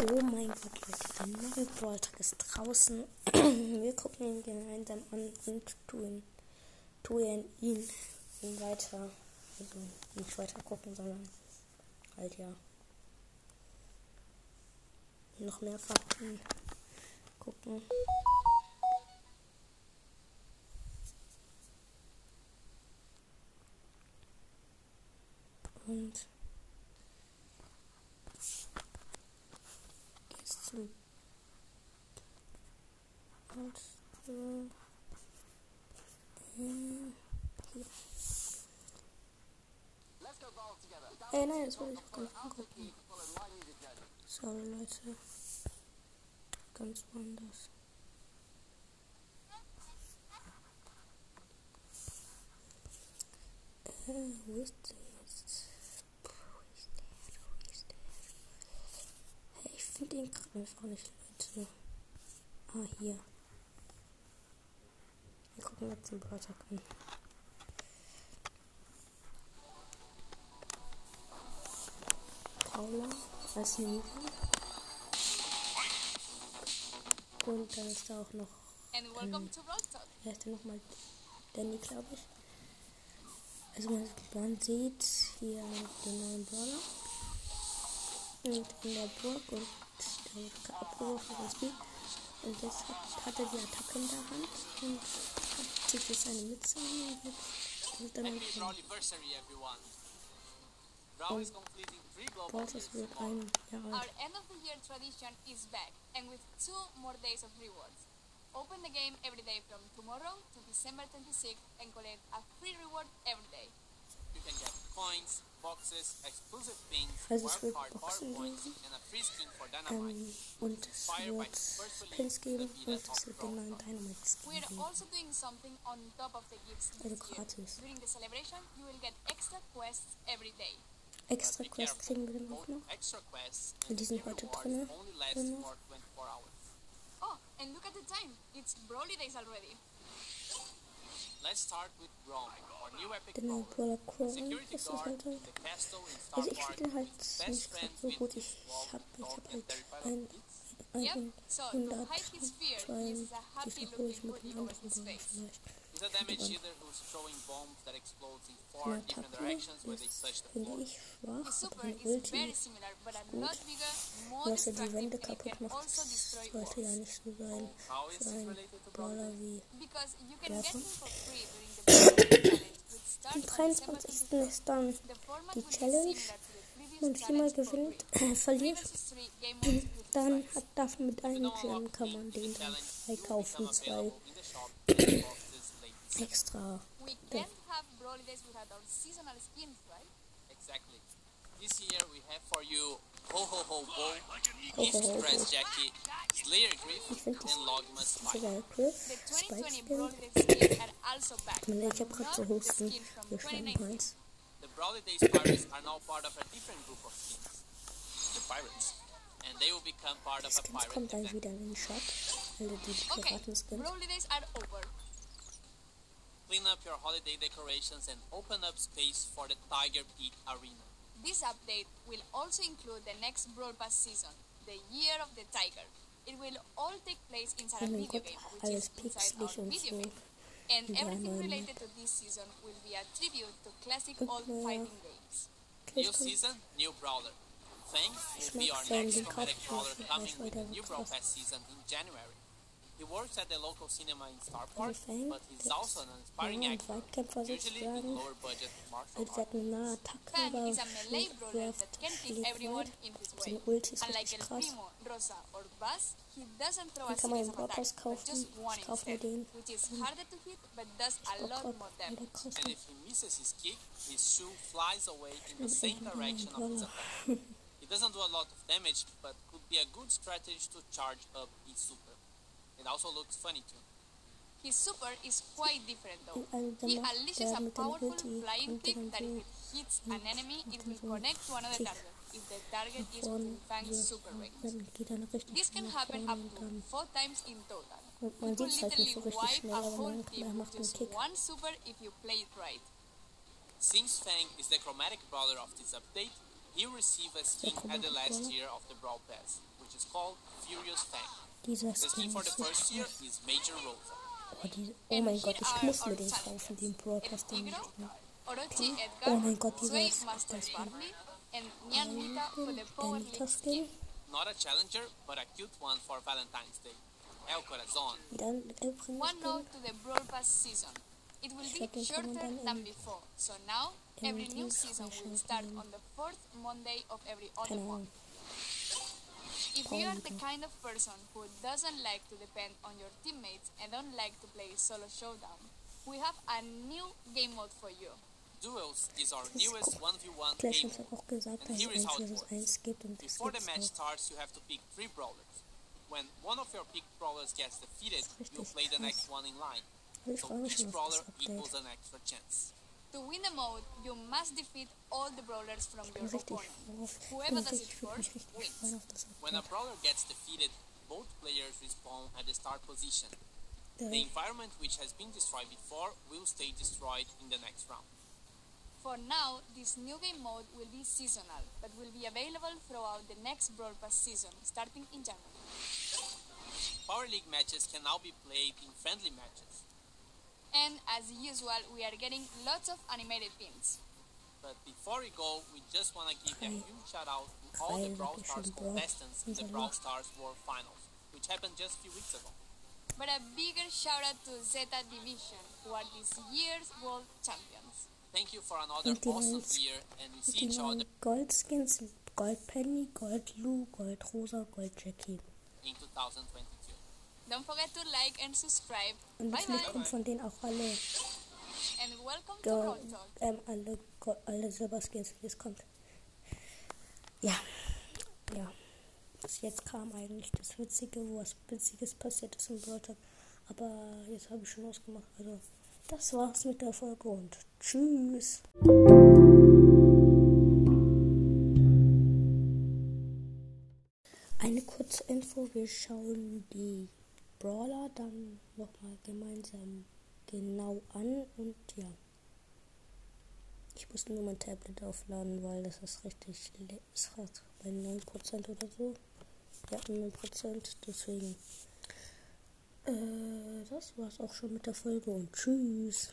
Oh mein Gott, Leute, der neue Balltag ist draußen. Wir gucken ihn gemeinsam an und tun, tun ihn weiter. Also nicht weiter gucken, sondern halt ja. Noch mehr Fakten gucken. Und jetzt zum und, äh, hier. Ey, nein, das will ich gar nicht angucken. Sorry, Leute. Ganz woanders. Äh, wo ist finde ihn gerade einfach nicht, Leute. Ah, hier. Wir gucken jetzt den Brawler an. Paula als Nina. Und dann ist da auch noch, Talk. wer ist denn nochmal? Danny, glaube ich. Also man, man sieht hier den neuen Brawler. Und in der Burg und gerade abgeworfen als Spiel. Und jetzt hat, er die Attacke in der Hand und hat, zieht jetzt seine Mütze und und global Brawls wird ein Jahr Our end of the year tradition is back, and with two more days of rewards. Open the game every day from tomorrow to December 26th and collect a free reward every day. You can get coins, boxes, exclusive pins, Also es wird wildcard power Boxen points, geben. and a free skin for Dynamite. Ähm, und es wird Pins geben und es wird den neuen Dynamite Skin We're geben. also doing something on top of the gifts Also this year. gratis. During the celebration, you will get extra quests every day. Extra Be Quest careful. kriegen wir dann auch Both noch. extra quests Und and die sind free heute rewards drinne. only last Drinne. for 24 hours. Oh, and look at the time. It's Brawlidays already. Let's start with Grom, our new epic Der neue brawler. Brawler Crow. Security Das ist guard, halt so. the castle in Star Also ich Park, finde halt best nicht gerade friend so with gut. Ich Wolf, hab, ich dog, hab and halt 35 ein, Yep, so to 100 hide his fear, he Trying, uses a happy diese hole ich looking mit hoodie einem over anderen his Brawler Ja, Taco ist, finde ich, schwach, aber eine Ulti ist gut. Was er die Wände kaputt macht, sollte ja nicht so sein. Für einen Brawler wie Blaffen. Am 23. ist dann die Challenge. Wenn viermal gewinnt, äh, verliert, dann hat, darf mit einem Gem kann man den dann einkaufen, zwei. extra. We can't have Brawlidays without our seasonal skins, right? Exactly. This year we have for you Ho Ho Ho Bo, Ho Ho Ho Dress Bo. Jacket, Slayer Griff, Ich finde das and Logmas sogar Spike. The 2020 Brawlidays skins are also back. Ich but habe gerade not so the Husten, skins from 2019. The Brawlidays Pirates are now part of a different group of skins, the Pirates, and they will become part of a Skins pirate kommt dann event. wieder in den Shop. Alle die Okay, Piraten-Skins. Brawlidays are over. Clean up your holiday decorations and open up space for the Tiger Peak Arena. This update will also include the next Brawl Pass season, the Year of the Tiger. It will all take place inside Oh a video Gott, game, which is inside our pixelig video game. And Ja, everything related to this season will be a tribute to classic Und old fighting games. New season, new brawler. Fang Ich will be mag our Fang, next den chromatic kaufe brawler coming vielleicht, with the new wird Brawl. Pass season in January. He works at the local cinema in Star Park, but he's also ist an aspiring ja, actor, Weitkämpfer usually in lower budget martial Also der arts. hat eine nahe Attacke, Fang aber is a melee brawler that can hit schlägt everyone in his way. Seine Ulti ist Unlike El. Primo, Rosa, or Buzz, he doesn't throw a Den kann series of attacks, but just one Ich kaufe mir instead, which is harder to hit but does a lot more damage. And if he misses his kick, his shoe flies away in the same direction of his attack. He doesn't do a lot of damage, but could be a good strategy to charge up his super. It also looks funny too. His super is quite different though. He unleashes a powerful flying kick that if it hits an enemy, it will connect to another target if the target is within Fang's super range. dann geht nach richtig This can happen up to four times in total. und You could sieht es halt nicht so literally richtig wipe a whole team with just one super if you play it right. Since Fang is the chromatic brother of this update, He received a skin at the last Brawler. tier of the Brawl Pass, which is called Furious Fang. Dieser The skin Skin for the first is Major Rosa. Oh, die, oh mein Gott, ich muss mir den champions. kaufen, den Brawl Pass, den El ich Tigro, will. Orochi Oh mein Gott, dieser ist Skin. Barley, and Nian Nita for the Power Der League skin. Not a challenger, but a cute one for Valentine's Day. El Corazon. Dann El One note to the Brawl Pass season. It will be shorter than before, so now every new season will start on the fourth Monday of every other month. Ahnung. If you are the kind of person who doesn't like to depend on your teammates and don't like to play solo showdown, we have a new game mode for you. Duels is our newest 1v1 Clash game hat mode. And here is how it works. 1 gibt und das Before the match starts, you have to pick three brawlers. When one of your picked brawlers gets defeated, you play the next one in line. So each brawler das equals Update. an extra chance. To win the mode, you must defeat all the brawlers from your bin opponent. froh auf, ich Whoever does it richtig, ich würde mich first wins. freuen auf das When a brawler gets defeated, both players respawn at the start position. The environment which has been destroyed before will stay destroyed in the next round. For now, this new game mode will be seasonal, but will be available throughout the next Brawl Pass season, starting in January. Power League matches can now be played in friendly matches. And as usual, we are getting lots of animated pins. But before we go, we just want to give a huge shout out to all the Hi, Brawl Stars contestants in the Unser Brawl Stars World Finals, which happened just a few weeks ago. But a bigger shout out to Zeta Division, who are this year's world champions. Thank you for another awesome year, and we see die each other neuen Goldskins sind Gold Penny, Gold Lou, Gold Rosa, Gold Jackie. in 2022. Don't forget to like and subscribe. Und Bye bye. kommen von denen auch alle, And welcome to Go, Brawl Talk. ähm, alle, alle Silberskins, wie es kommt. Ja, ja. Bis jetzt kam eigentlich das Witzige, wo was Witziges passiert ist im Brawl Talk. Aber jetzt habe ich schon ausgemacht. Also, das war's mit der Folge und tschüss. Eine kurze Info, wir schauen die Brawler dann nochmal gemeinsam genau an und ja. Ich muss nur mein Tablet aufladen, weil das ist richtig es hat bei 9% oder so. Ja, 9%, deswegen. Äh, das war's auch schon mit der Folge und tschüss.